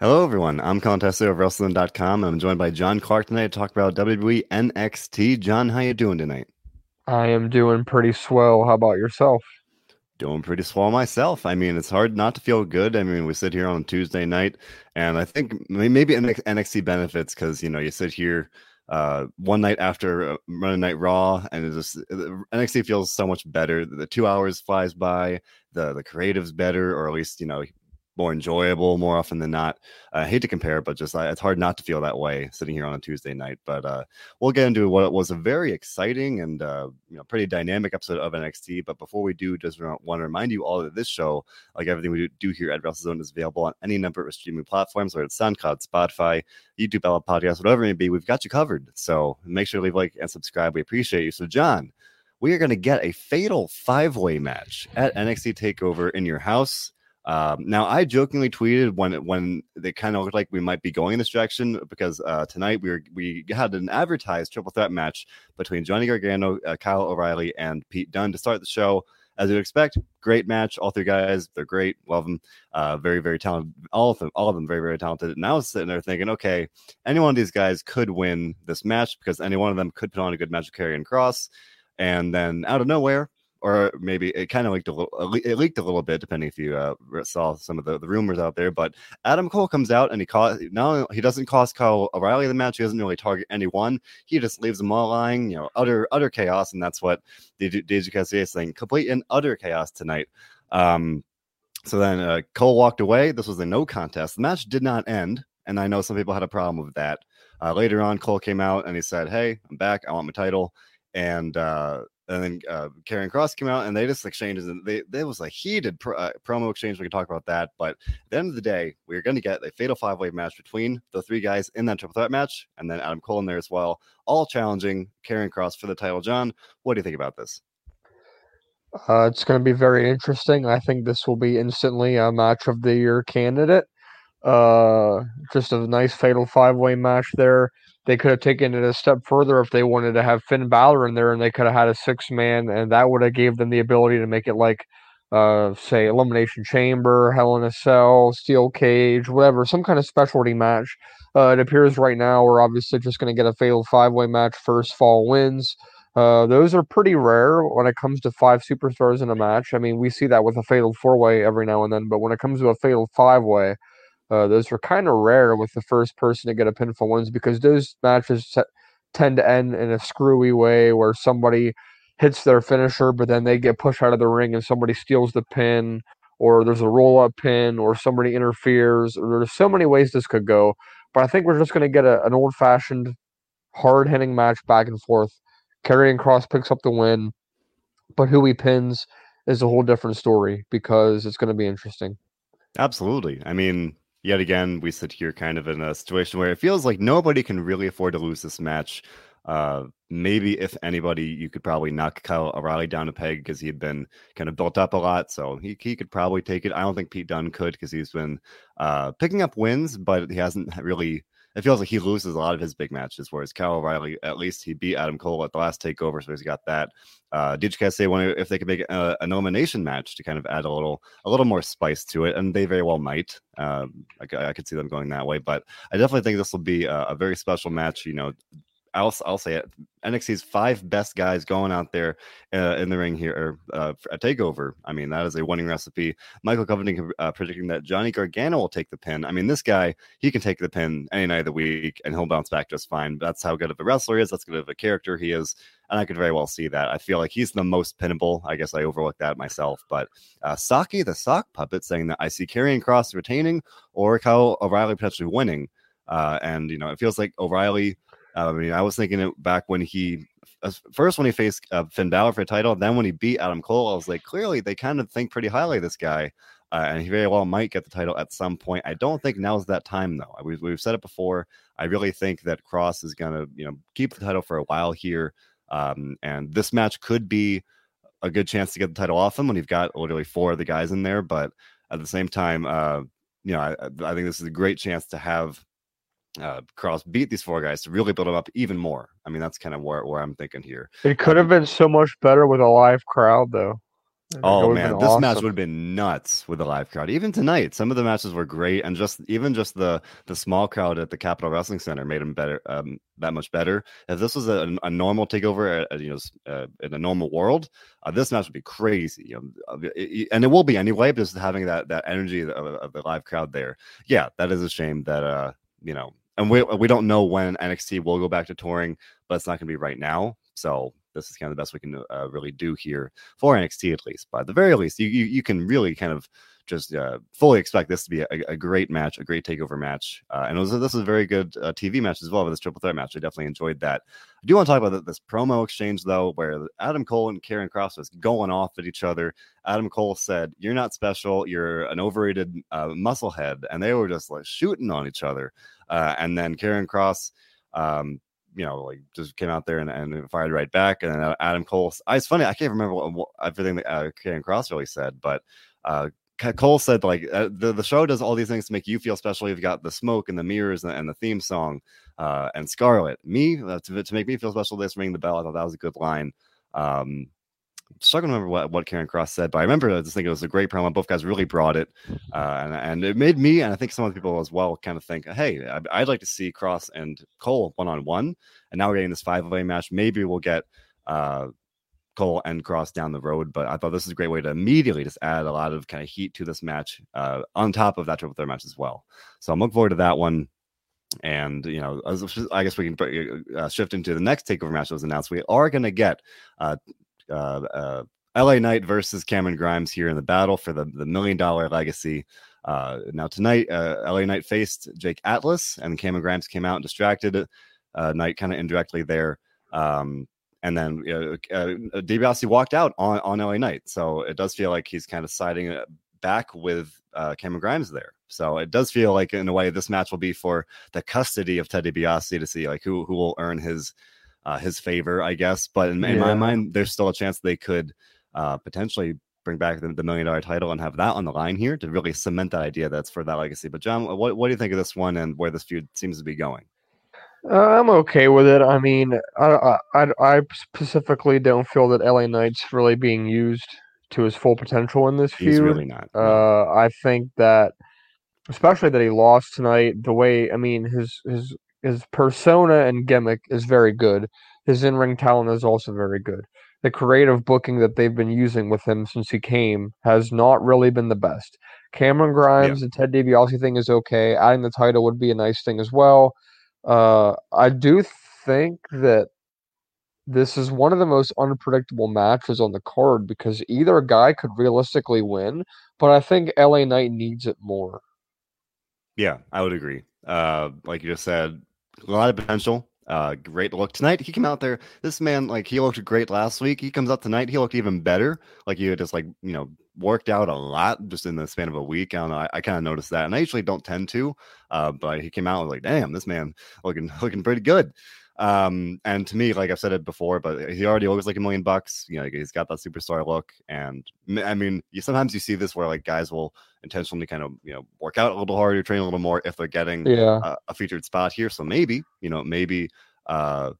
Hello, everyone. I'm Colin Tessler of Wrestling.com. I'm joined by John Clark tonight to talk about WWE NXT. John, how you doing tonight? I am doing pretty swell. How about yourself? Doing pretty swell myself. I mean, it's hard not to feel good. I mean, we sit here on Tuesday night, and I think maybe NXT benefits because you know you sit here uh, one night after uh, Monday Night Raw, and it just NXT feels so much better. The two hours flies by. The the creative's better, or at least you know more enjoyable more often than not. I hate to compare, but just uh, it's hard not to feel that way sitting here on a Tuesday night. But uh, we'll get into what was a very exciting and uh, you know pretty dynamic episode of NXT. But before we do, just want to remind you all that this show, like everything we do here at WrestleZone, is available on any number of streaming platforms, whether it's SoundCloud, Spotify, YouTube, Apple Podcasts, whatever it may be. We've got you covered. So make sure to leave a like and subscribe. We appreciate you. So John. We are going to get a fatal five way match at NXT TakeOver in your house um, now, I jokingly tweeted when when they kind of looked like we might be going in this direction because uh, tonight we were we had an advertised triple threat match between Johnny Gargano, uh, Kyle O'Reilly, and Pete Dunne to start the show. As you'd expect, great match. All three guys, they're great. Love them. Uh, very, very talented. All of them, all of them, very, very talented. And I was sitting there thinking, okay, any one of these guys could win this match because any one of them could put on a good match with Karrion Kross. And then out of nowhere, or maybe it kind of leaked a little, it leaked a little bit, depending if you uh, saw some of the, the rumors out there. But Adam Cole comes out and he calls now he doesn't cost Kyle O'Reilly the match. He doesn't really target anyone. He just leaves them all lying, you know, utter utter chaos, and that's what Deji Cassidy is saying. Complete and utter chaos tonight. Um, so then uh, Cole walked away. This was a no contest. The match did not end, and I know some people had a problem with that. Uh, later on, Cole came out and he said, "Hey, I'm back. I want my title." And uh, and then uh, Karrion Kross came out and they just exchanged and they there was a heated pro, uh, promo exchange. We can talk about that, but at the end of the day, we're going to get a fatal five way match between the three guys in that triple threat match, and then Adam Cole in there as well, all challenging Karrion Kross for the title. John, what do you think about this? Uh, it's going to be very interesting. I think this will be instantly a match of the year candidate. Uh, just a nice fatal five way match there they could have taken it a step further if they wanted to have Finn Balor in there and they could have had a six man and that would have gave them the ability to make it like uh say elimination chamber, hell in a cell, steel cage, whatever, some kind of specialty match. Uh, it appears right now we're obviously just going to get a fatal five way match first fall wins. Uh, those are pretty rare when it comes to five superstars in a match. I mean, we see that with a fatal four way every now and then, but when it comes to a fatal five way, uh, those were kind of rare with the first person to get a pinfall wins because those matches tend to end in a screwy way where somebody hits their finisher, but then they get pushed out of the ring and somebody steals the pin, or there's a roll up pin, or somebody interferes. Or there's so many ways this could go. But I think we're just going to get a, an old fashioned, hard hitting match back and forth. Karrion Kross picks up the win, but who he pins is a whole different story because it's going to be interesting. Absolutely. I mean, yet again, we sit here kind of in a situation where it feels like nobody can really afford to lose this match. Uh, maybe if anybody, you could probably knock Kyle O'Reilly down a peg because he had been kind of built up a lot, so he he could probably take it. I don't think Pete Dunne could because he's been uh, picking up wins, but he hasn't really it feels like he loses a lot of his big matches. Whereas Kyle O'Reilly, at least he beat Adam Cole at the last takeover, so he's got that. Uh, guys say one if they could make a, a, nomination match to kind of add a little a little more spice to it, and they very well might. Um, I, I could see them going that way, but I definitely think this will be a, a very special match. You know, I'll I'll say it. NXT's five best guys going out there uh, in the ring here uh, a takeover. I mean, that is a winning recipe. Michael Covington uh, predicting that Johnny Gargano will take the pin. I mean, this guy he can take the pin any night of the week and he'll bounce back just fine. That's how good of a wrestler he is. That's good of a character he is, and I could very well see that. I feel like he's the most pinnable. I guess I overlooked that myself, but uh, Saki the sock puppet saying that I see Karrion Kross retaining or Kyle O'Reilly potentially winning. Uh, and you know, it feels like O'Reilly I mean, I was thinking it back when he first when he faced uh, Finn Balor for a title, then when he beat Adam Cole, I was like, clearly they kind of think pretty highly of this guy, uh, and he very well might get the title at some point. I don't think now's that time though. We've, we've said it before. I really think that Kross is gonna you know keep the title for a while here, um, and this match could be a good chance to get the title off him when you've got literally four of the guys in there. But at the same time, uh, you know, I, I think this is a great chance to have uh, Kross beat these four guys to really build them up even more. I mean, that's kind of where, where I'm thinking here. It could have um, been so much better with a live crowd, though. Oh man, this awesome. match would have been nuts with a live crowd. Even tonight, some of the matches were great, and just even just the the small crowd at the Capitol Wrestling Center made them better, um, that much better. If this was a, a normal takeover, uh, you know, uh, in a normal world, uh, this match would be crazy. You know, uh, it, and it will be anyway. But just having that that energy of, of, the live crowd there, yeah, that is a shame that uh, you know, and we we don't know when NXT will go back to touring, but it's not going to be right now. So this is kind of the best we can uh, really do here for NXT at least. But at the very least, you you, you can really kind of just uh, fully expect this to be a, a, great match, a great takeover match. Uh, and was, this is a very good uh, TV match as well with this triple threat match. I definitely enjoyed that. I do want to talk about this promo exchange though, where Adam Cole and Karrion Kross was going off at each other. Adam Cole said, "You're not special. You're an overrated uh, musclehead," and they were just like shooting on each other. Uh, and then Karrion Kross um, you know, like just came out there and, and fired right back. And then Adam Cole, it's funny, I can't remember what, what, everything that uh, Karrion Kross really said, but uh, Cole said like uh, the the show does all these things to make you feel special. You've got the smoke and the mirrors and, and the theme song, uh, and Scarlett. Me uh, to, to make me feel special. This ring the bell. I thought that was a good line. Um, struggling to remember what, what Karrion Kross said, but I remember I just think it was a great promo. Both guys really brought it, uh, and, and it made me and I think some other people as well kind of think, hey, I, would like to see Kross and Cole one on one, and now we're getting this five way match. Maybe we'll get uh, Cole and Kross down the road, but I thought this is a great way to immediately just add a lot of kind of heat to this match uh, on top of that triple threat match as well. So I'm looking forward to that one. And you know, I guess we can uh, shift into the next takeover match that was announced. We are going to get uh, uh, uh, LA Knight versus Cameron Grimes here in the battle for the, the million dollar legacy. Uh, now tonight, uh, LA Knight faced Jake Atlas, and Cameron Grimes came out and distracted uh, Knight kind of indirectly there. Um, and then uh, uh, DiBiase walked out on, on LA Knight, so it does feel like he's kind of siding uh, back with uh, Cameron Grimes there. So it does feel like, in a way, this match will be for the custody of Ted DiBiase to see like who who will earn his uh, his favor, I guess. But in, in my mind, there's still a chance they could uh, potentially bring back the, the, million dollar title and have that on the line here to really cement that idea that's for that legacy. But John, what, what do you think of this one and where this feud seems to be going? Uh, I'm okay with it. I mean, I, I I specifically don't feel that LA Knight's really being used to his full potential in this feud. He's really not. No. Uh, I think that, especially that he lost tonight. The way I mean, his his his persona and gimmick is very good. His in ring talent is also very good. The creative booking that they've been using with him since he came has not really been the best. Cameron Grimes yeah. and Ted DiBiase thing is okay. Adding the title would be a nice thing as well. Uh, I do think that this is one of the most unpredictable matches on the card because either guy could realistically win, but I think LA Knight needs it more. Yeah, I would agree. Uh, like you just said, a lot of potential. Uh, great look tonight. He came out there. This man, like, he looked great last week. He comes out tonight. He looked even better. Like, he had just like you know worked out a lot just in the span of a week. I don't know. I, I kind of noticed that, and I usually don't tend to. Uh, but he came out like, damn, this man looking looking pretty good. Um, and to me, like I've said it before, but he already looks like a million bucks. You know, he's got that superstar look. And I mean, you sometimes you see this where like guys will intentionally kind of you know work out a little harder, train a little more if they're getting yeah. a, a featured spot here. So maybe you know maybe uh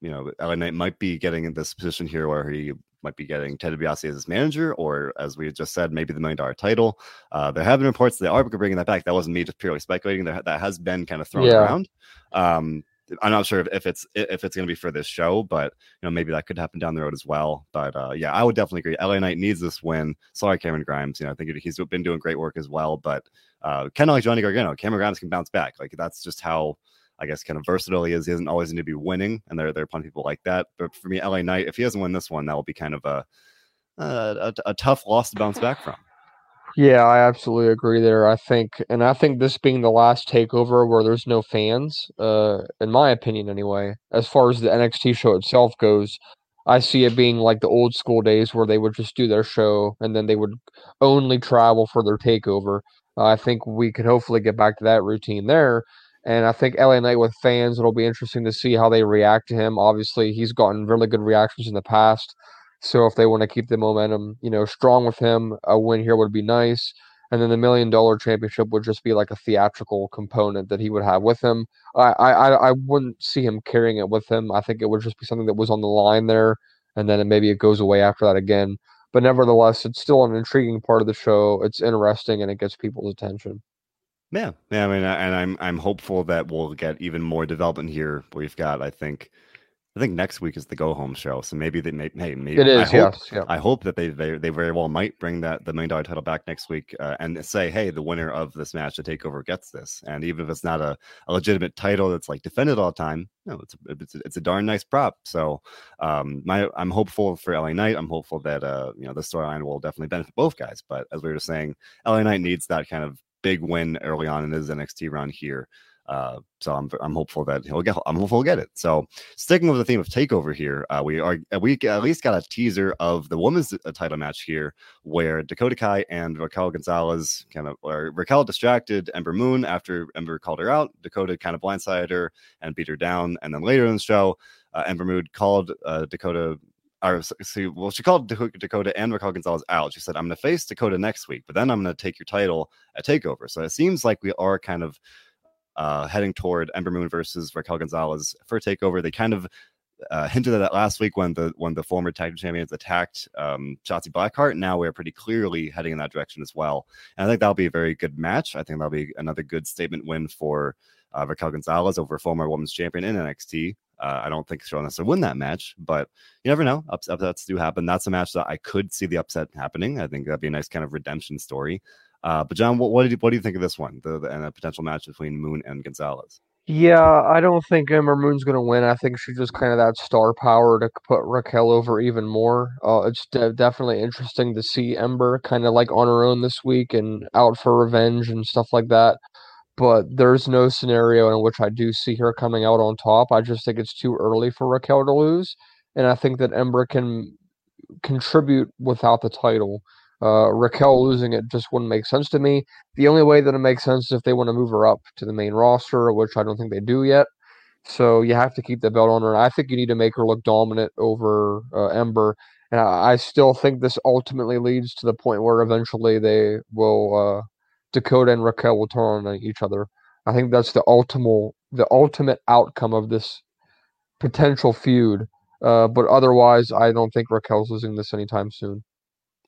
you know LA Knight might be getting in this position here where he might be getting Ted DiBiase as his manager, or as we just said, maybe the million dollar title. Uh, there have been reports they are bringing that back. That wasn't me just purely speculating. That that has been kind of thrown yeah. around. Um, I'm not sure if it's if it's going to be for this show, but you know maybe that could happen down the road as well. But uh, yeah, I would definitely agree. LA Knight needs this win. Sorry, Cameron Grimes. You know I think he's been doing great work as well. But uh, kind of like Johnny Gargano, Cameron Grimes can bounce back. Like that's just how I guess kind of versatile he is. He doesn't always need to be winning, and there there are plenty of people like that. But for me, LA Knight, if he doesn't win this one, that will be kind of a a, a tough loss to bounce back from. Yeah, I absolutely agree there. I think, and I think this being the last takeover where there's no fans, uh, in my opinion anyway, as far as the NXT show itself goes, I see it being like the old school days where they would just do their show and then they would only travel for their takeover. Uh, I think we could hopefully get back to that routine there. And I think LA Knight with fans, it'll be interesting to see how they react to him. Obviously, he's gotten really good reactions in the past. So if they want to keep the momentum, you know, strong with him, a win here would be nice. And then the million dollar championship would just be like a theatrical component that he would have with him. I, I I wouldn't see him carrying it with him. I think it would just be something that was on the line there, and then maybe it goes away after that again. but nevertheless, it's still an intriguing part of the show. It's interesting and it gets people's attention. Yeah, yeah. I mean, and I'm I'm hopeful that we'll get even more development here. We've got, I think, I think next week is the go home show, so maybe they may. Hey, maybe it is. I hope, yes. Yeah. I hope that they, they they very well might bring that the million dollar title back next week uh, and say, hey, the winner of this match, the takeover, gets this. And even if it's not a, a legitimate title that's like defended all the time, no, it's a, it's a, it's a darn nice prop. So, um, my I'm hopeful for LA Knight. I'm hopeful that uh, you know the storyline will definitely benefit both guys. But as we were saying, LA Knight needs that kind of big win early on in his NXT run here. Uh, so I'm I'm hopeful that he'll get I'm hopeful he'll get it. So sticking with the theme of takeover here, uh, we are we at least got a teaser of the women's uh, title match here, where Dakota Kai and Raquel Gonzalez kind of or Raquel distracted Ember Moon after Ember called her out. Dakota kind of blindsided her and beat her down, and then later in the show, uh, Ember Moon called uh, Dakota or see, well, she called Dakota and Raquel Gonzalez out. She said, "I'm going to face Dakota next week, but then I'm going to take your title at Takeover." So it seems like we are kind of uh, heading toward Ember Moon versus Raquel Gonzalez for Takeover. They kind of uh, hinted at that last week when the when the former tag champions attacked um, Shotzi Blackheart. Now we're pretty clearly heading in that direction as well, and I think that'll be a very good match. I think that'll be another good statement win for uh, Raquel Gonzalez over former women's champion in NXT. Uh, I don't think she'll necessarily win that match, but you never know. Ups- upsets do happen. That's a match that I could see the upset happening. I think that'd be a nice kind of redemption story. Uh, but John, what, what, you, what do you think of this one, the, the and a potential match between Moon and Gonzalez? Yeah, I don't think Ember Moon's going to win. I think she's just kind of that star power to put Raquel over even more. Uh, it's de- definitely interesting to see Ember kind of like on her own this week and out for revenge and stuff like that. But there's no scenario in which I do see her coming out on top. I just think it's too early for Raquel to lose, and I think that Ember can contribute without the title. Uh, Raquel losing it just wouldn't make sense to me. The only way that it makes sense is if they want to move her up to the main roster, which I don't think they do yet. So you have to keep the belt on her. And I think you need to make her look dominant over uh, Ember. And I, I, still think this ultimately leads to the point where eventually they will uh, Dakota and Raquel will turn on each other. I think that's the ultimate the ultimate outcome of this potential feud. Uh, but otherwise, I don't think Raquel's losing this anytime soon.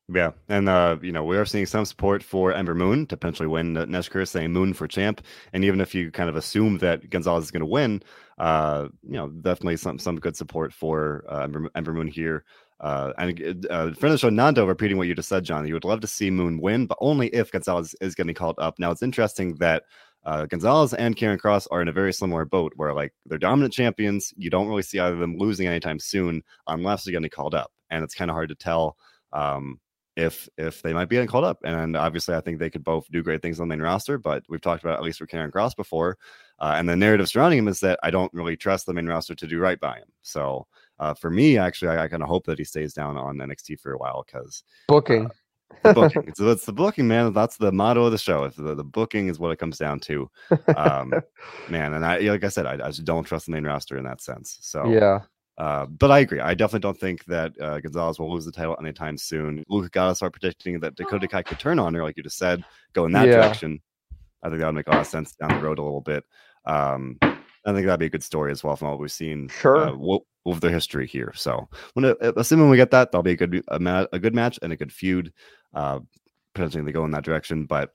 Yeah, and uh, you know we are seeing some support for Ember Moon to potentially win uh, Neshker, saying Moon for champ. And even if you kind of assume that Gonzalez is going to win, uh, you know definitely some some good support for uh, Ember, Ember Moon here. Uh, and uh, friend of the show Nando repeating what you just said, John. You would love to see Moon win, but only if Gonzalez is getting called up. Now it's interesting that uh, Gonzalez and Karrion Kross are in a very similar boat where like they're dominant champions. You don't really see either of them losing anytime soon unless they're getting called up, and it's kind of hard to tell. Um, if if they might be getting called up. And obviously, I think they could both do great things on the main roster. But we've talked about at least for Karrion Kross before, uh, and the narrative surrounding him is that I don't really trust the main roster to do right by him. So uh, for me, actually, I, I kind of hope that he stays down on NXT for a while because booking. Uh, booking. it's, it's the booking, man. That's the motto of the show. If the, the booking is what it comes down to, um, man. And I, like I said, I, I just don't trust the main roster in that sense. So yeah, uh, but I agree. I definitely don't think that uh, Gonzalez will lose the title anytime soon. Luca got to start predicting that Dakota Kai could turn on her, like you just said, go in that yeah. direction. I think that would make a lot of sense down the road a little bit. Um, I think that'd be a good story as well from what we've seen. Sure. Uh, with their history here. So when uh, assuming we get that, that'll be a good a, ma- a good match and a good feud. Uh, potentially they go in that direction, but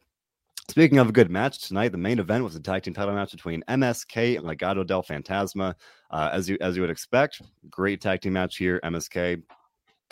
Speaking of a good match tonight, the main event was a tag team title match between MSK and Legado del Fantasma. Uh, as you as you would expect, great tag team match here. MSK,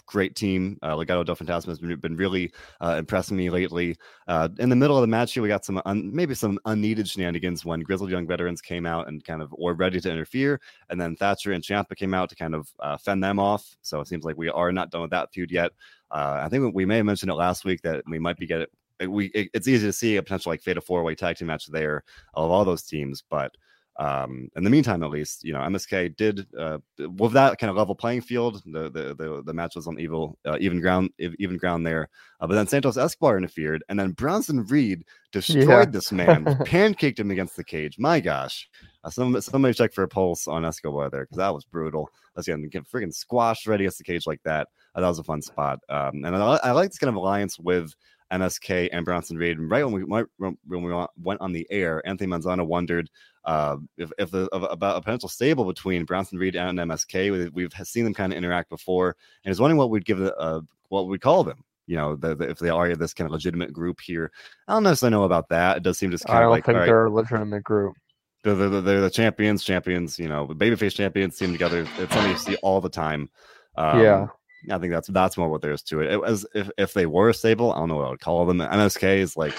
great team. Uh, Legado del Fantasma has been, been really uh, impressing me lately. Uh, in the middle of the match here, we got some un, maybe some unneeded shenanigans when Grizzled Young Veterans came out and kind of were ready to interfere, and then Thatcher and Ciampa came out to kind of uh, fend them off. So it seems like we are not done with that feud yet. Uh, I think we may have mentioned it last week that we might be getting we it, it's easy to see a potential like fatal four way tag team match there of all those teams, but um in the meantime at least you know msk did uh with that kind of level playing field the the the, the match was on evil uh, even ground even ground there uh, but then santos escobar interfered and then bronson reed destroyed yeah. this man pancaked him against the cage. My gosh. Uh, some, somebody check for a pulse on escobar there because that was brutal. Let's get, get freaking squashed right against the cage like that. Uh, that was a fun spot. Um and i, I like this kind of alliance with MSK and Bronson Reed. And right when we went, when we went on the air, Anthony Manzano wondered uh, if, if the, about a potential stable between Bronson Reed and MSK. We've seen them kind of interact before, and he's wondering what we'd give a, a what we call them. You know, the, the, if they are this kind of legitimate group here, I don't necessarily know about that. It does seem just kind I of don't like think they're a legitimate group. they're, they're, they're the champions, champions. You know, the babyface champions team together. It's something you see all the time. Um, Yeah. I think that's that's more what there is to it. It was if if they were stable, I don't know what I would call them. MSK is like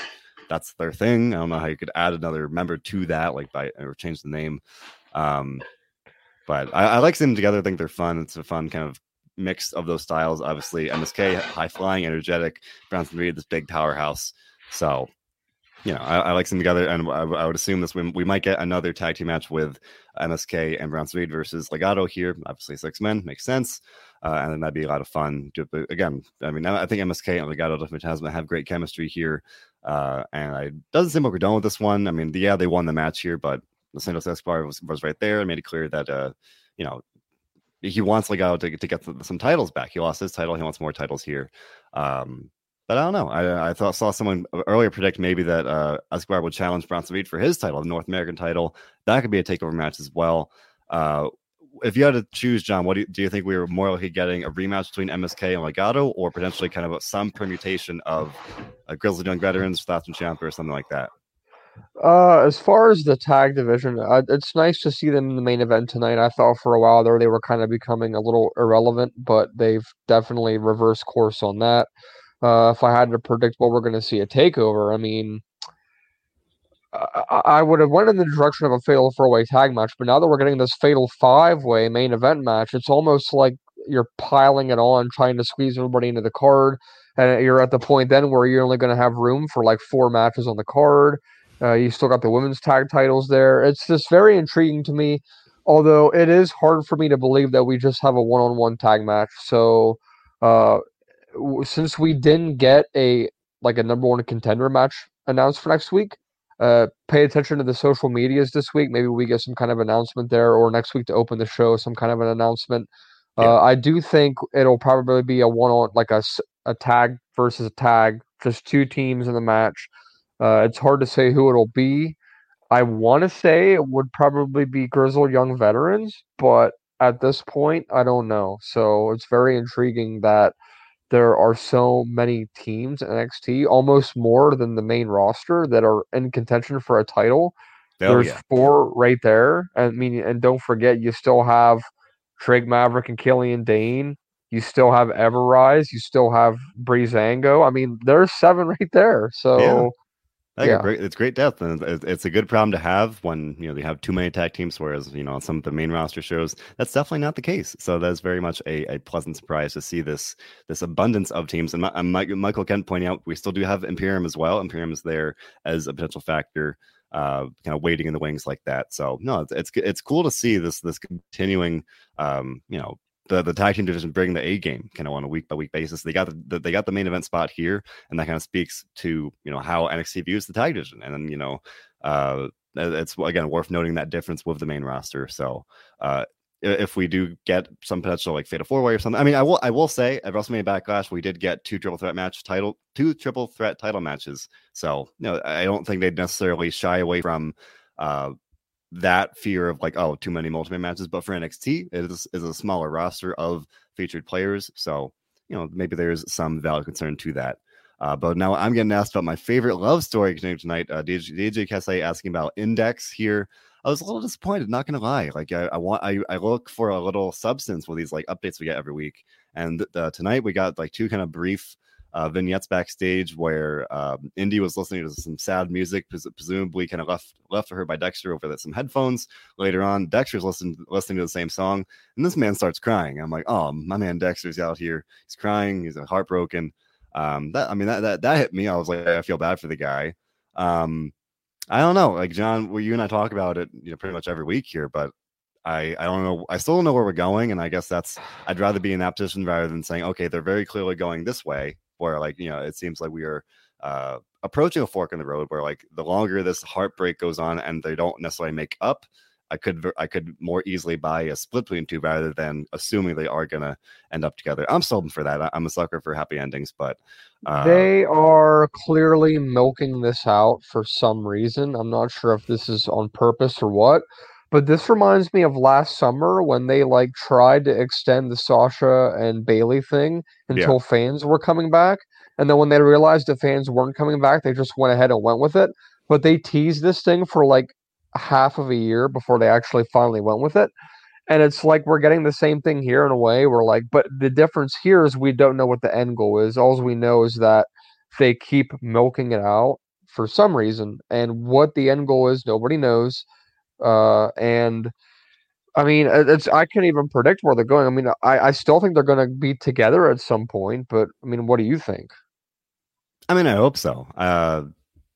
that's their thing. I don't know how you could add another member to that, like by or change the name. Um, but I, I like seeing them together. I think they're fun. It's a fun kind of mix of those styles. Obviously, MSK high flying, energetic. Bronson Reed, this big powerhouse. So, you know, I, I like seeing them together, and I, I would assume this we, we might get another tag team match with MSK and Bronson Reed versus Legado here. Obviously, six men makes sense. Uh, and then that'd be a lot of fun. But again, I mean, I think MSK and Legado definitely has have great chemistry here. Uh, and it doesn't seem like we're done with this one. I mean, yeah, they won the match here, but Santos Escobar was, was right there and made it clear that, uh, you know, he wants Legado to, to get some titles back. He lost his title. He wants more titles here. Um, but I don't know. I, I thought saw someone earlier predict maybe that uh, Escobar would challenge Bronson Reed for his title, the North American title. That could be a takeover match as well. Uh, if you had to choose, John, what do you, do you think we were more likely getting a rematch between MSK and Legado, or potentially kind of a, some permutation of a Grizzled Young Veterans, Thousand Champ, or something like that? Uh, as far as the tag division, uh, it's nice to see them in the main event tonight. I thought for a while there they were kind of becoming a little irrelevant, but they've definitely reversed course on that. Uh, if I had to predict what we're going to see a takeover, I mean, I, would have went in the direction of a fatal four-way tag match, but now that we're getting this fatal five-way main event match, it's almost like you're piling it on, trying to squeeze everybody into the card, and you're at the point then where you're only going to have room for like four matches on the card. Uh, you still got the women's tag titles there. It's just very intriguing to me, although it is hard for me to believe that we just have a one-on-one tag match. So, uh, w- since we didn't get a like a number one contender match announced for next week, uh, pay attention to the social medias this week. Maybe we get some kind of announcement there, or next week to open the show, some kind of an announcement. Yeah. Uh, I do think it'll probably be a one-on like a, a tag versus a tag, just two teams in the match. Uh, it's hard to say who it'll be. I want to say it would probably be Grizzled Young Veterans, but at this point, I don't know. So it's very intriguing that there are so many teams in NXT, almost more than the main roster, that are in contention for a title. Oh, There's yeah. four right there. I mean, and don't forget, you still have Drake Maverick and Killian Dane. You still have Everrise. You still have Breezango. I mean, there's seven right there. So Yeah. great, it's great depth, and it's, a good problem to have when you know they have too many tag teams. Whereas you know some of the main roster shows, that's definitely not the case. So that's very much a, a pleasant surprise to see this this abundance of teams. And, and Michael Kent pointing out, we still do have Imperium as well. Imperium is there as a potential factor, uh, kind of waiting in the wings like that. So no, it's it's, it's cool to see this this continuing, um, you know. The, the tag team division bringing the A game kind of on a week by week basis. They got the, the they got the main event spot here, and that kind of speaks to you know how NXT views the tag division. And then you know, uh, it's again worth noting that difference with the main roster. So uh, if we do get some potential like fatal four way or something, I mean, I will I will say at WrestleMania Backlash we did get two triple threat match title, two triple threat title matches. So you know, I don't think they'd necessarily shy away from. Uh, that fear of like oh too many multi matches but for nxt it is, is a smaller roster of featured players so you know maybe there's some valid concern to that uh, but now I'm getting asked about my favorite love story tonight. Uh, DJ, DJ Kessay asking about Index here. I was a little disappointed, not gonna lie. Like I, I want, I, I look for a little substance with these like updates we get every week. And uh, tonight we got like two kind of brief uh, vignettes backstage where um, Indi was listening to some sad music, pres- presumably kind of left left for her by Dexter over that some headphones. Later on, Dexter's listening listening to the same song, and this man starts crying. I'm like, oh, my man Dexter's out here. He's crying. He's heartbroken um that i mean that, that that hit me i was like i feel bad for the guy um i don't know like john well you and i talk about it you know pretty much every week here but i i don't know i still don't know where we're going and i guess that's i'd rather be in that position rather than saying okay they're very clearly going this way where like you know it seems like we are uh approaching a fork in the road where like the longer this heartbreak goes on and they don't necessarily make up I could I could more easily buy a split between two rather than assuming they are gonna end up together. I'm sold for that. I'm a sucker for happy endings, but uh, They are clearly milking this out for some reason. I'm not sure if this is on purpose or what, But this reminds me of last summer when they like tried to extend the Sasha and Bayley thing until yeah. fans were coming back. And then when they realized the fans weren't coming back, they just went ahead and went with it. But they teased this thing for like half of a year before they actually finally went with it. And it's like we're getting the same thing here in a way. We're like, but the difference here is we don't know what the end goal is. All we know is that they keep milking it out for some reason. And what the end goal is, nobody knows. Uh, and I mean, it's I can't even predict where they're going. I mean, I, I still think they're going to be together at some point, but I mean, what do you think? I mean, I hope so. Uh,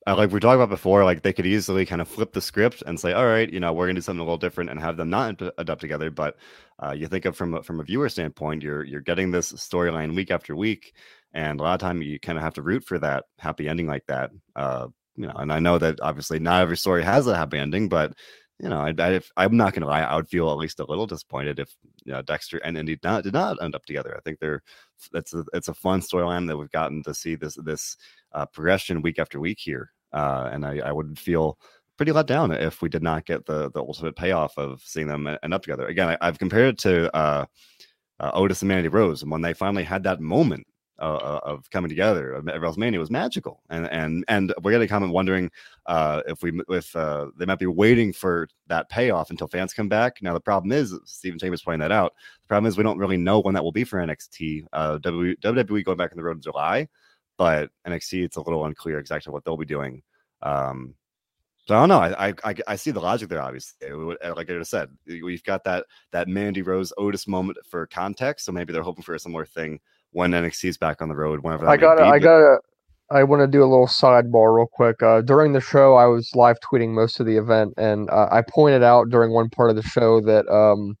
like we talked about before, like they could easily kind of flip the script and say, "All right, you know, we're going to do something a little different," and have them not adapt together. But uh, you think of from a, from a viewer standpoint, you're you're getting this storyline week after week, and a lot of time you kind of have to root for that happy ending like that. Uh, you know, and I know that obviously not every story has a happy ending, but you know, I, I am not going to lie, I would feel at least a little disappointed if you know, Dexter and Indi not, did not end up together. I think they're that's a, it's a fun storyline that we've gotten to see this this uh, progression week after week here, uh, and I, I would feel pretty let down if we did not get the the ultimate payoff of seeing them end up together. Again, I, have compared it to uh, uh, Otis and Mandy Rose, and when they finally had that moment uh, uh, of coming together of WrestleMania was magical, and and and we're getting a comment wondering uh, if we if uh, they might be waiting for that payoff until fans come back. Now the problem is Stephen Chambers pointing that out. The problem is we don't really know when that will be for NXT. Uh, WWE going back on the road in July, but NXT it's a little unclear exactly what they'll be doing. Um, so I don't know. I, I I see the logic there. Obviously, like I just said, we've got that that Mandy Rose Otis moment for context. So maybe they're hoping for a similar thing when NXT is back on the road. Whenever I got, I got, I want to do a little sidebar real quick. Uh, during the show, I was live tweeting most of the event, and uh, I pointed out during one part of the show that um,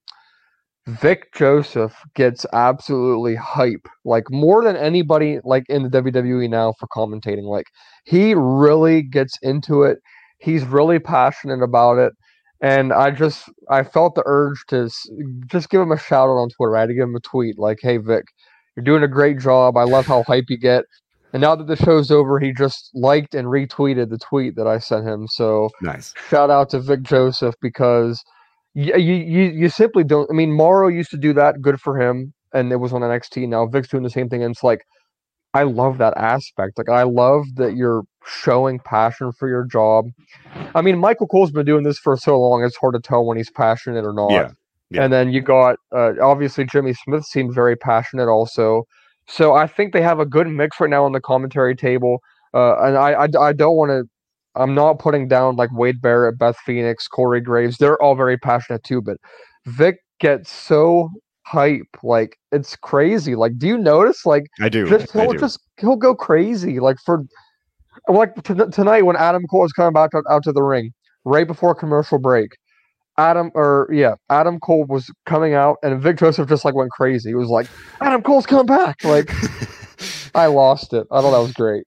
Vic Joseph gets absolutely hype, like more than anybody, like in the WWE now for commentating. Like he really gets into it. He's really passionate about it and I just I felt the urge to just give him a shout out on Twitter. I had to give him a tweet like, "Hey Vic, you're doing a great job. I love how hype you get. And now that the show's over, he just liked and retweeted the tweet that I sent him. So nice. Shout out to Vic Joseph because you you you simply don't. I mean, Mauro used to do that. Good for him, and it was on NXT. Now Vic's doing the same thing, and it's like I love that aspect. Like I love that you're showing passion for your job. I mean, Michael Cole's been doing this for so long; it's hard to tell when he's passionate or not. Yeah. Yeah. And then you got uh, obviously Jimmy Smith seemed very passionate also. So I think they have a good mix right now on the commentary table. Uh, and I, I, I don't want to. I'm not putting down like Wade Barrett, Beth Phoenix, Corey Graves. They're all very passionate too. But Vic gets so hype, like it's crazy. Like, do you notice? Like, I do. Just, he'll do. just he'll go crazy. Like for like t- tonight when Adam Cole is coming back out, out to the ring right before commercial break. Adam or yeah, Adam Cole was coming out and Vic Joseph just like went crazy. He was like, Adam Cole's come back. Like I lost it. I thought that was great.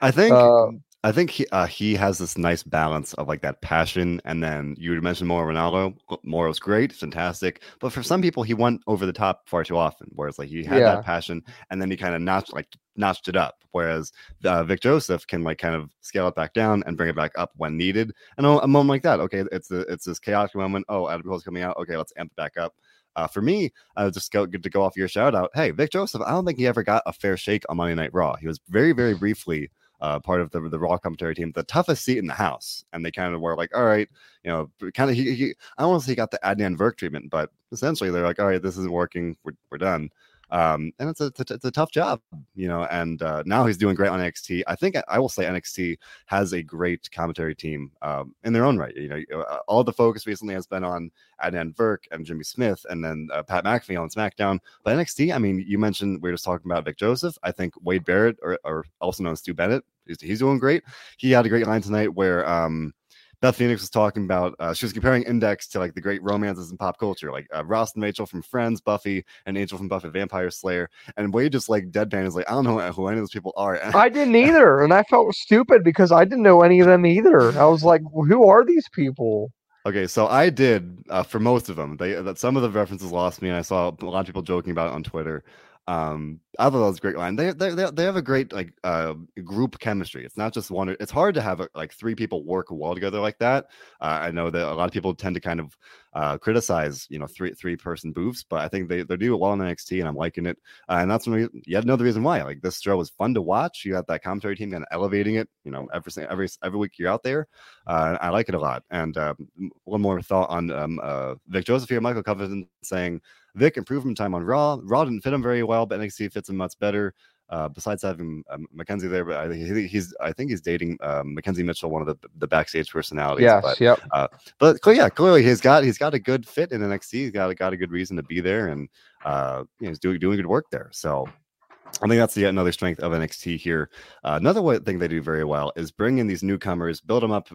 I think uh, I think he uh, he has this nice balance of like that passion, and then you mentioned Mauro Ranallo. Mauro's great, fantastic, but for some people, he went over the top far too often. Whereas like he had yeah. that passion, and then he kind of notched like notched it up. Whereas uh, Vic Joseph can like kind of scale it back down and bring it back up when needed. And a, moment like that, okay, it's a, it's this chaotic moment. Oh, Adam Cole's coming out. Okay, let's amp it back up. Uh, for me, uh, just go to go off your shout out. Hey, Vic Joseph, I don't think he ever got a fair shake on Monday Night Raw. He was very, very briefly uh, part of the the Raw commentary team, the toughest seat in the house, and they kind of were like, all right, you know, kind of he, he I don't want to say he got the Adnan Virk treatment, but essentially they're like, all right, this isn't working, we're, we're done. Um, and it's a, it's a, tough job, you know. And uh, now he's doing great on NXT. I think I will say NXT has a great commentary team um, in their own right. You know, uh, all the focus recently has been on Adnan Virk and Jimmy Smith, and then uh, Pat McAfee on SmackDown. But NXT, I mean, you mentioned we were just talking about Vic Joseph. I think Wade Barrett, or, or also known as Stu Bennett, he's, he's doing great. He had a great line tonight where um, Beth Phoenix was talking about, uh, she was comparing Index to like the great romances in pop culture, like uh, Ross and Rachel from Friends, Buffy, and Angel from Buffy Vampire Slayer. And Wade just like deadpan is like, I don't know who any of those people are. I didn't either. And I felt stupid because I didn't know any of them either. I was like, who are these people? Okay, so I did uh, for most of them. They that some of the references lost me, and I saw a lot of people joking about it on Twitter. Um, I thought that was a great line. They they they have a great like uh group chemistry. It's not just one. It's hard to have uh, like three people work well together like that. Uh, I know that a lot of people tend to kind of uh, criticize you know three three person booths, but I think they they do it well in NXT, and I'm liking it. Uh, and that's one yet another reason why like this show was fun to watch. You got that commentary team kind of elevating it. You know every every every week you're out there. Uh, I like it a lot. And um, one more thought on um, uh, Vic Joseph here, Michael Covington saying. Vic improvement time on Raw. Raw didn't fit him very well, but NXT fits him much better. Uh, besides having um, Mackenzie there, but I think he's I think he's dating um, Mackenzie Mitchell, one of the the backstage personalities. Yes, but, yep. Uh, but yeah, clearly he's got he's got a good fit in NXT. He's got got a good reason to be there, and uh, you know, he's doing doing good work there. So I think that's yet another strength of NXT here. Uh, another way, thing they do very well is bring in these newcomers, build them up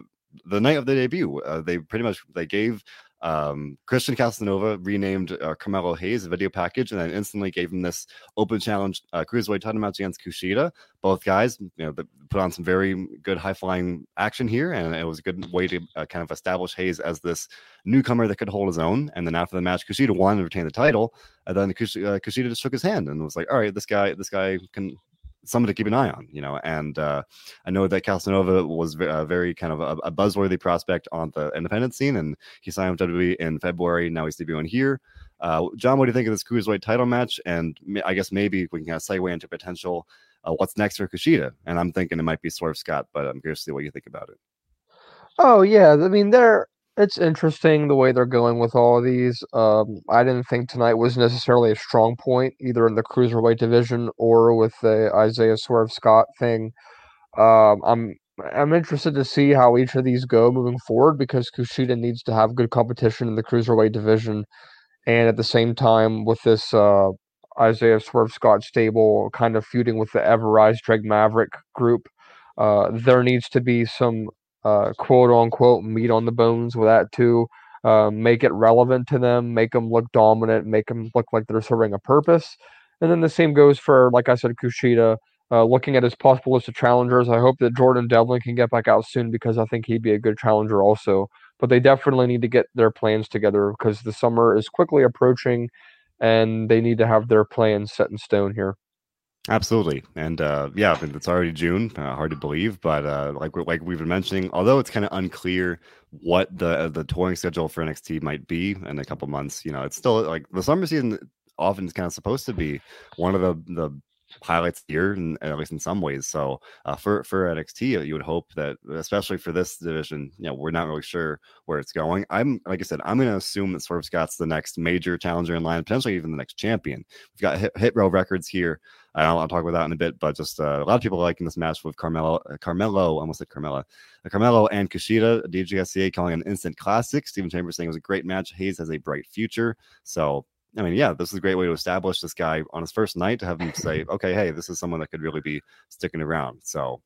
the night of the debut. Uh, they pretty much they gave um, Christian Casanova renamed uh, Carmelo Hayes a video package and then instantly gave him this open challenge uh, cruiserweight title match against Kushida. Both guys, you know, put on some very good high flying action here, and it was a good way to uh, kind of establish Hayes as this newcomer that could hold his own. And then after the match, Kushida won and retained the title. And then Kushida, uh, Kushida just shook his hand and was like, "All right, this guy, this guy can someone to keep an eye on, you know. And uh, I know that Casanova was a very kind of a, a, buzzworthy prospect on the independent scene, and he signed with WWE in February. Now he's debuting here. Uh, John, what do you think of this cruiserweight title match? And I guess maybe we can kind of segue into potential uh, what's next for Kushida. And I'm thinking it might be Swerve Scott, but I'm curious to see what you think about it. Oh yeah, I mean they're it's interesting the way they're going with all of these. Um, I didn't think tonight was necessarily a strong point, either in the cruiserweight division or with the Isaiah Swerve Scott thing. Um, I'm I'm interested to see how each of these go moving forward because Kushida needs to have good competition in the cruiserweight division, and at the same time with this uh, Isaiah Swerve Scott stable kind of feuding with the Everrise Drake Maverick group. Uh, there needs to be some uh, quote unquote meat on the bones with that too. Uh, make it relevant to them, make them look dominant, make them look like they're serving a purpose. And then the same goes for, like I said, Kushida. Uh, looking at his possible list of challengers, I hope that Jordan Devlin can get back out soon because I think he'd be a good challenger also. But they definitely need to get their plans together because the summer is quickly approaching and they need to have their plans set in stone here. Absolutely, and uh, yeah, it's already June. Uh, hard to believe, but uh, like like we've been mentioning, although it's kind of unclear what the the touring schedule for NXT might be in a couple months, you know, it's still like the summer season often is kind of supposed to be one of the the highlights here, at least in some ways. So uh, for for NXT, you would hope that, especially for this division, you know, we're not really sure where it's going. I'm like I said, I'm going to assume that Swerve Scott's the next major challenger in line, potentially even the next champion. We've got hit, hit row records here. I'll, I'll, talk about that in a bit, but just uh, a lot of people are liking this match with Carmelo, uh, Carmelo, almost said Carmella, uh, Carmelo and Kushida, DGSCA calling an instant classic. Stephen Chambers saying it was a great match. Hayes has a bright future. So I mean, yeah, this is a great way to establish this guy on his first night to have him say, okay, hey, this is someone that could really be sticking around. So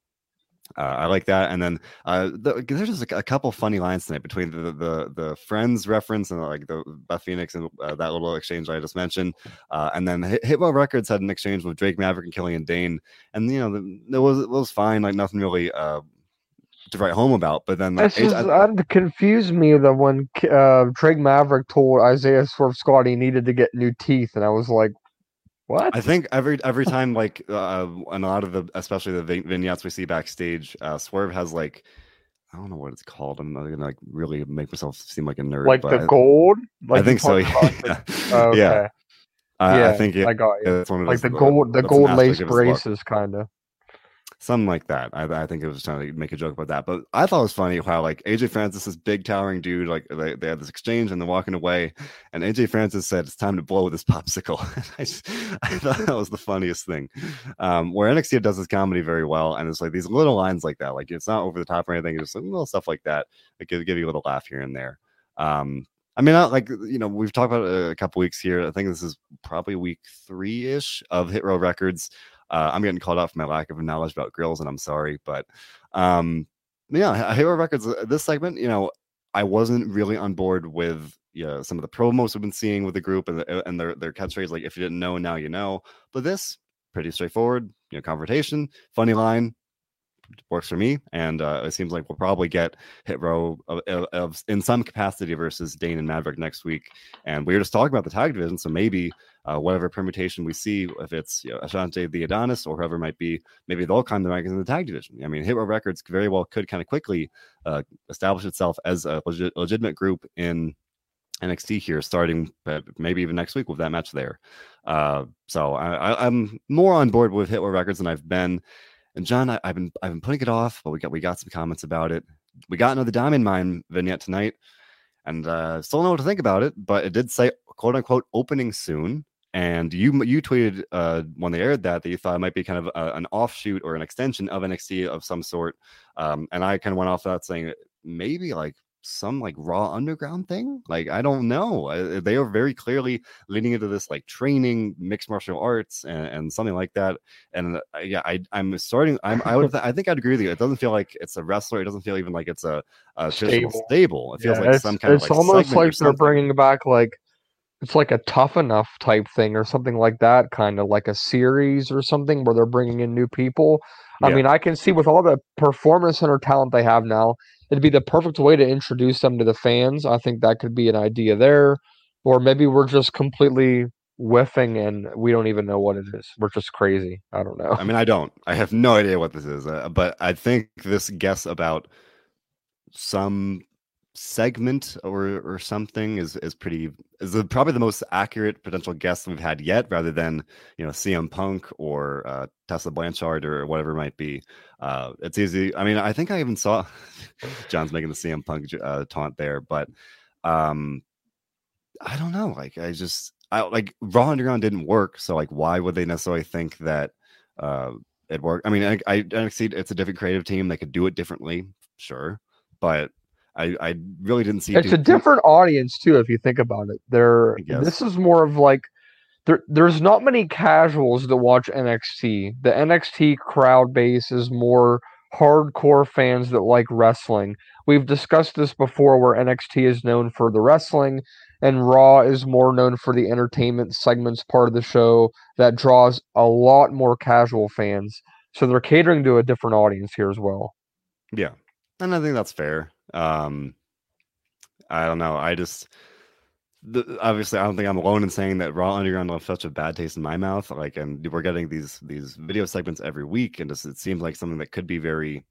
uh, I like that. And then uh, the, there's just a, a, couple funny lines tonight between the, the the friends reference and like the Beth Phoenix and uh, that little exchange I just mentioned. Uh, and then Hit Row Records had an exchange with Drake Maverick and Killian Dane, and you know the, it was it was fine, like nothing really uh, to write home about. But then like, just, I, confused me that when uh, Drake Maverick told Isaiah Swerve Scott he needed to get new teeth, and I was like, what? I think every every time, like, uh, and a lot of the, especially the vignettes we see backstage, uh, Swerve has like, I don't know what it's called. I'm not gonna like really make myself seem like a nerd. Like the gold. Like I think so. Yeah. Oh, okay. yeah. I, yeah, I think it, I got you. It's like the gold, the gold lace braces, kind of something like that. I, I, think it was trying to make a joke about that, but I thought it was funny how like AJ Francis, this big towering dude, like they, they had this exchange and they're walking away, and AJ Francis said it's time to blow this popsicle. I, I thought that was the funniest thing. Um, where NXT does this comedy very well, and it's like these little lines like that, like it's not over the top or anything, it's just like little stuff like that that give, give you a little laugh here and there. Um, I mean, not like you know, we've talked about a couple weeks here. I think this is probably week three ish of Hit Row Records. Uh, I'm getting called out for my lack of knowledge about grills, and I'm sorry, but um, yeah, Hit Row Records. Uh, this segment, you know, I wasn't really on board with know, some of the promos we've been seeing with the group and the, and their their catchphrase like if you didn't know now you know. But this pretty straightforward, you know, confrontation, funny line, works for me. And uh, it seems like we'll probably get Hit Row of, of, of, in some capacity versus Dane and Maverick next week. And we were just talking about the tag division, so maybe uh, whatever permutation we see, if it's you know, Ashante the Adonis or whoever might be, maybe they'll climb the rankings in the tag division. I mean, Hit Row Records very well could kind of quickly uh, establish itself as a legit, legitimate group in NXT here, starting maybe even next week with that match there. Uh, so I, am more on board with Hit Row Records than I've been. And John, I, have been I've been putting it off, but we got we got some comments about it. We got another Diamond Mine vignette tonight, and uh, still don't know what to think about it. But it did say quote unquote opening soon. And you you tweeted uh, when they aired that that you thought it might be kind of a, an offshoot or an extension of NXT of some sort. Um, and I kind of went off that saying maybe like some like raw underground thing like i don't know uh, they are very clearly leading into this like training mixed martial arts and, and something like that and uh, yeah i i'm starting i'm i would i think i'd agree with you it doesn't feel like it's a wrestler it doesn't feel even like it's a, a stable. stable it feels yeah, like some kind it's of like almost like they're bringing back like it's like a tough enough type thing or something like that kind of like a series or something where they're bringing in new people yeah. i mean i can see with all the performance center talent they have now it'd be the perfect way to introduce them to the fans. I think that could be an idea there. Or maybe we're just completely whiffing and we don't even know what it is. We're just crazy. I don't know. I mean, I don't. I have no idea what this is. Uh, but I think this guess about some segment or or something is is pretty is the, probably the most accurate potential guess we've had yet rather than you know CM Punk or uh, Tessa Blanchard or whatever it might be. Uh, it's easy. I mean I think I even saw John's making the CM Punk uh, taunt there but um I don't know. Like I just I like Raw Underground didn't work so like why would they necessarily think that uh it worked? I mean I I, I see it's a different creative team. They could do it differently sure but I, I really didn't see. It's a different audience too, if you think about it. There, this is more of like there. There's not many casuals that watch NXT. The NXT crowd base is more hardcore fans that like wrestling. We've discussed this before, where NXT is known for the wrestling, and Raw is more known for the entertainment segments part of the show that draws a lot more casual fans. So they're catering to a different audience here as well. Yeah, and I think that's fair. Um, I don't know. I just the, obviously I don't think I'm alone in saying that Raw Underground left such a bad taste in my mouth. Like, and we're getting these these video segments every week, and just it seems like something that could be very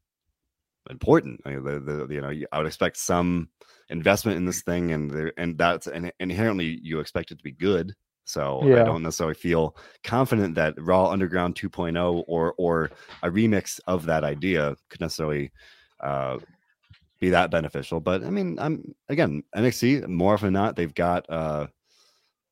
important. I mean, the, the, you know, I would expect some investment in this thing, and there, and that's and inherently you expect it to be good. So yeah. I don't necessarily feel confident that Raw Underground 2.0 or or a remix of that idea could necessarily uh, be that beneficial. But I mean, I'm again NXT more often than not they've got uh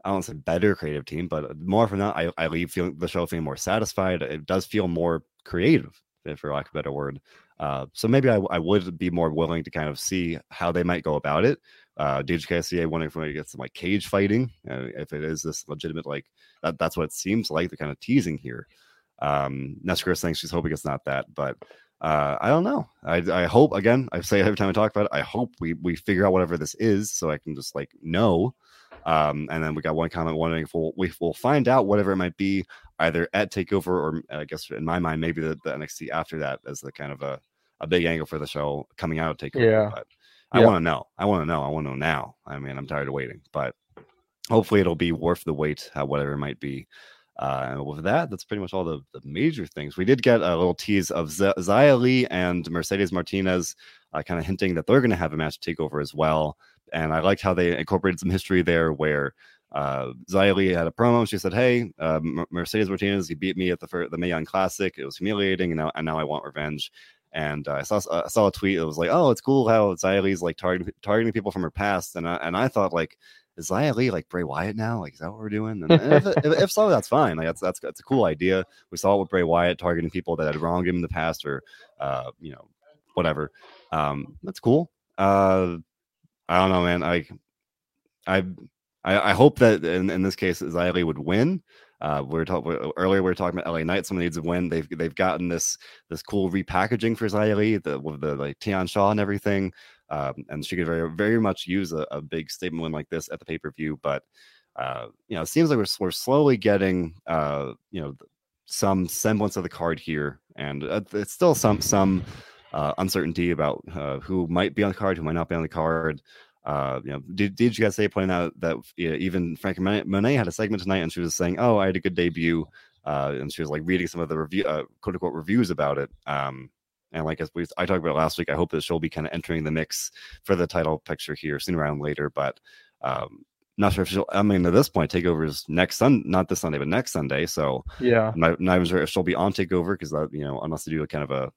I don't say better creative team, but more often than not I, I leave feeling the show feeling more satisfied. It does feel more creative, for lack of a better word. Uh, so maybe I, I would be more willing to kind of see how they might go about it. Uh, DHKSCA wondering if we get some like cage fighting, uh, if it is this legitimate like that, that's what it seems like. They're kind of teasing here. Um, Neskris thinks she's hoping it's not that, but uh, I don't know. I, I hope again. I say every time I talk about it. I hope we we figure out whatever this is, so I can just like know. Um, and then we got one comment wondering if we'll we will find out whatever it might be either at Takeover or I guess in my mind maybe the, the NXT after that as the kind of a, a big angle for the show coming out of Takeover. Yeah. But I yeah. want to know. I want to know. I want to know now. I mean, I'm tired of waiting, but hopefully it'll be worth the wait, whatever it might be. Uh, with that, that's pretty much all the, the major things. We did get a little tease of Z- Xia Li and Mercedes Martinez, uh, kind of hinting that they're going to have a match takeover as well. And I liked how they incorporated some history there, where uh, Xia Li had a promo. She said, "Hey, uh, Mercedes Martinez, you beat me at the the Mae Young Classic. It was humiliating, and now and now I want revenge." And uh, I saw I saw a tweet. It was like, "Oh, it's cool how Xia Li's like targeting targeting people from her past." And I, and I thought like is Xia Li like Bray Wyatt now? Like, is that what we're doing? And if, if, if, so, that's fine. Like, that's that's that's a cool idea. We saw it with Bray Wyatt targeting people that had wronged him in the past, or uh, you know, whatever. Um, that's cool. Uh, I don't know, man. I, I, I, hope that in, in this case, Xia Li would win. Uh, we were talking earlier. We were talking about LA Knight. Someone needs to win. They've they've gotten this this cool repackaging for Li, the with the like Tian Sha and everything. Um, and she could very, very much use a, a big statement win like this at the pay per view. But uh, you know, it seems like we're, we're slowly getting uh, you know some semblance of the card here and uh, it's still some some uh, uncertainty about uh, who might be on the card, who might not be on the card. You know, did, did you guys say pointing out that yeah, even Franky Monet had a segment tonight, and she was saying, "Oh, I had a good debut," and she was like reading some of the review, quote unquote, reviews about it. Um, and like as we I talked about last week, I hope that she'll be kind of entering the mix for the title picture here sooner than later. But um, not sure if she'll. I mean, at this point, Takeover is next Sun, not this Sunday, but next Sunday. So yeah, not, not even sure if she'll be on Takeover because you know unless they do a kind of a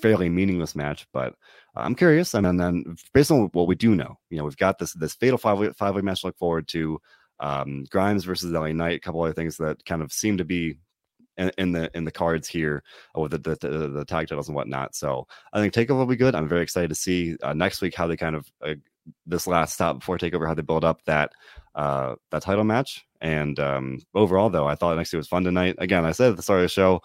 fairly meaningless match. But uh, I'm curious, and, and then based on what we do know, you know, we've got this this fatal five way five way match to look forward to. Um, Grimes versus LA Knight, a couple other things that kind of seem to be in, the in the cards here with the, the, the, the tag titles and whatnot. So I think Takeover will be good. I'm very excited to see uh, next week how they kind of uh, this last stop before Takeover how they build up that uh, that title match. And um, overall, though, I thought NXT was fun tonight. Again, I said at the start of the show,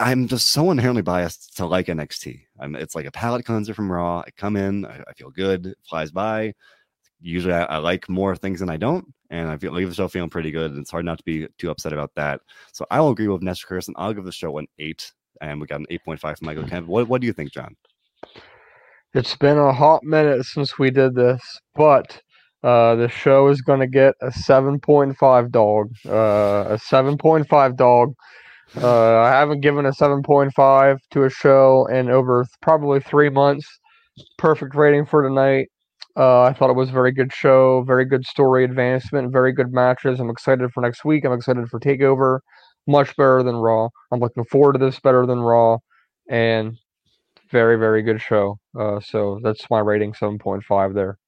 I'm just so inherently biased to like NXT. I'm, it's like a palate cleanser from Raw. I come in, I, I feel good, flies by. Usually, I, I, like more things than I don't, and I feel leave the show feeling pretty good. And it's hard not to be too upset about that. So I will agree with Nestor Kirsten. I'll give the show an eight, and we got an eight point five from Michael Kemp. What What do you think, John? It's been a hot minute since we did this, but uh, the show is going to get a 7.5 dog. Uh, a 7.5 dog. Uh, I haven't given a 7.5 to a show in over probably three months. Perfect rating for tonight. Uh, I thought it was a very good show, very good story advancement, very good matches. I'm excited for next week. I'm excited for Takeover. Much better than Raw. I'm looking forward to this better than Raw. And very, very good show. Uh, so that's my rating, 7.5 there.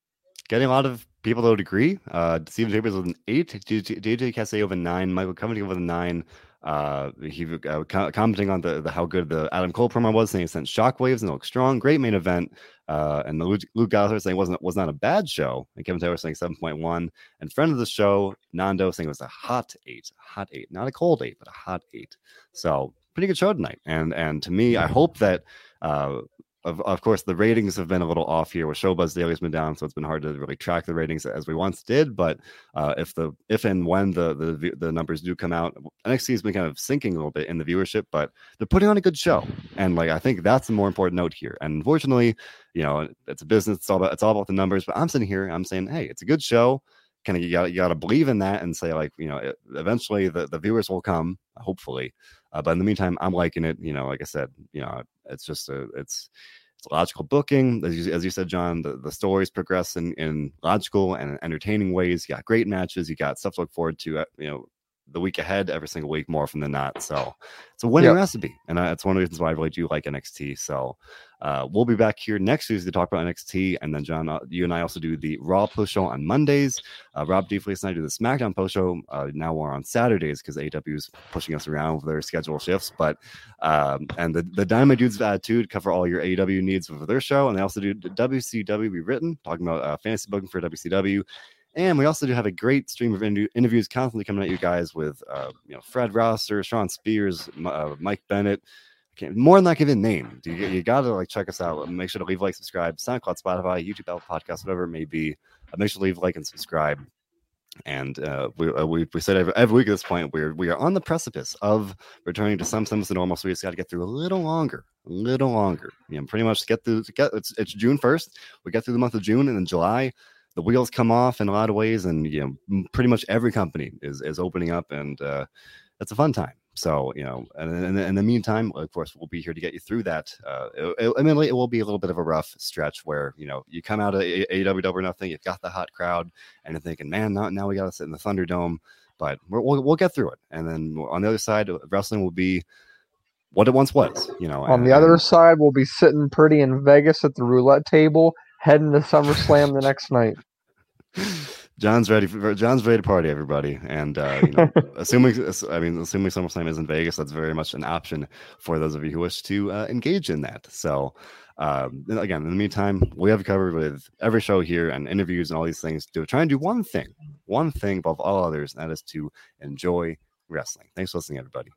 Getting a lot of people that would agree. Uh, Steven Chambers with an 8, DJ Cassidy with a 9, Michael Covington with a 9. Uh, he uh, commenting on the, the how good the Adam Cole promo was, saying it sent shockwaves and looked strong. Great main event. Uh, and the Luke, Luke Gallagher saying it wasn't was not a bad show. And Kevin Taylor saying seven point one. And friend of the show, Nando saying it was a hot eight, hot eight, not a cold eight, but a hot eight. So pretty good show tonight. And and to me, I hope that uh, of, of course, the ratings have been a little off here with Showbuzz Daily's been down, so it's been hard to really track the ratings as we once did. But uh, if the if and when the, the the numbers do come out, NXT has been kind of sinking a little bit in the viewership, but they're putting on a good show, and like I think that's the more important note here. And unfortunately, you know, it's a business; it's all about it's all about the numbers. But I'm sitting here, I'm saying, hey, it's a good show. Kind of you got you got to believe in that and say like you know it, eventually the, the viewers will come hopefully uh, but in the meantime i'm liking it you know like i said you know it's just a it's it's logical booking. As you, as you said john the, the stories progress in, in logical and entertaining ways. You got great matches. You got stuff to look forward to uh, you know the week ahead every single week more often than not. So it's a winning yep. recipe, and that's one of the reasons why I really do like NXT. So uh, we'll be back here next Tuesday to talk about NXT, and then John, uh, you and I also do the Raw post show on Mondays. Uh, Rob DeFelice and I do the SmackDown post show. Uh, now we're on Saturdays because AEW is pushing us around with their schedule shifts. But um, and the the Dynamite Dudes of Attitude cover all your AEW needs for their show, and they also do WCW Rewritten, talking about uh, fantasy booking for WCW. And we also do have a great stream of interviews constantly coming at you guys with, uh, you know, Fred Rosser, Shawn Spears, uh, Mike Bennett. more than that, give a name. You, you got to like check us out. Make sure to leave, like, subscribe, SoundCloud, Spotify, YouTube, Apple Podcast, whatever it may be. Uh, make sure to leave, like, and subscribe. And uh, we, uh, we, we said every, every, week at this point, we're we are on the precipice of returning to some semblance of normal. So we just got to get through a little longer, a little longer. You know, pretty much get through. Get it's it's June first. We get through the month of June, and then July the wheels come off in a lot of ways, and you know, pretty much every company is is opening up, and uh, it's a fun time. So you know, and, and in the meantime, of course, we'll be here to get you through that. Uh, it, I mean, it will be a little bit of a rough stretch where you know you come out of AEW Double Nothing, you've got the hot crowd, and you're thinking, man, now, now we got to sit in the Thunderdome, but we will we'll get through it. And then on the other side, wrestling will be what it once was. You know, on and, the other side, we'll be sitting pretty in Vegas at the roulette table heading to SummerSlam the next night. John's ready for John's ready to party, everybody. And uh, you know, assuming I mean, assuming SummerSlam is in Vegas, that's very much an option for those of you who wish to uh, engage in that. So, um, again, in the meantime, we have covered with every show here and interviews and all these things to try and do one thing, one thing above all others, and that is to enjoy wrestling. Thanks for listening, everybody.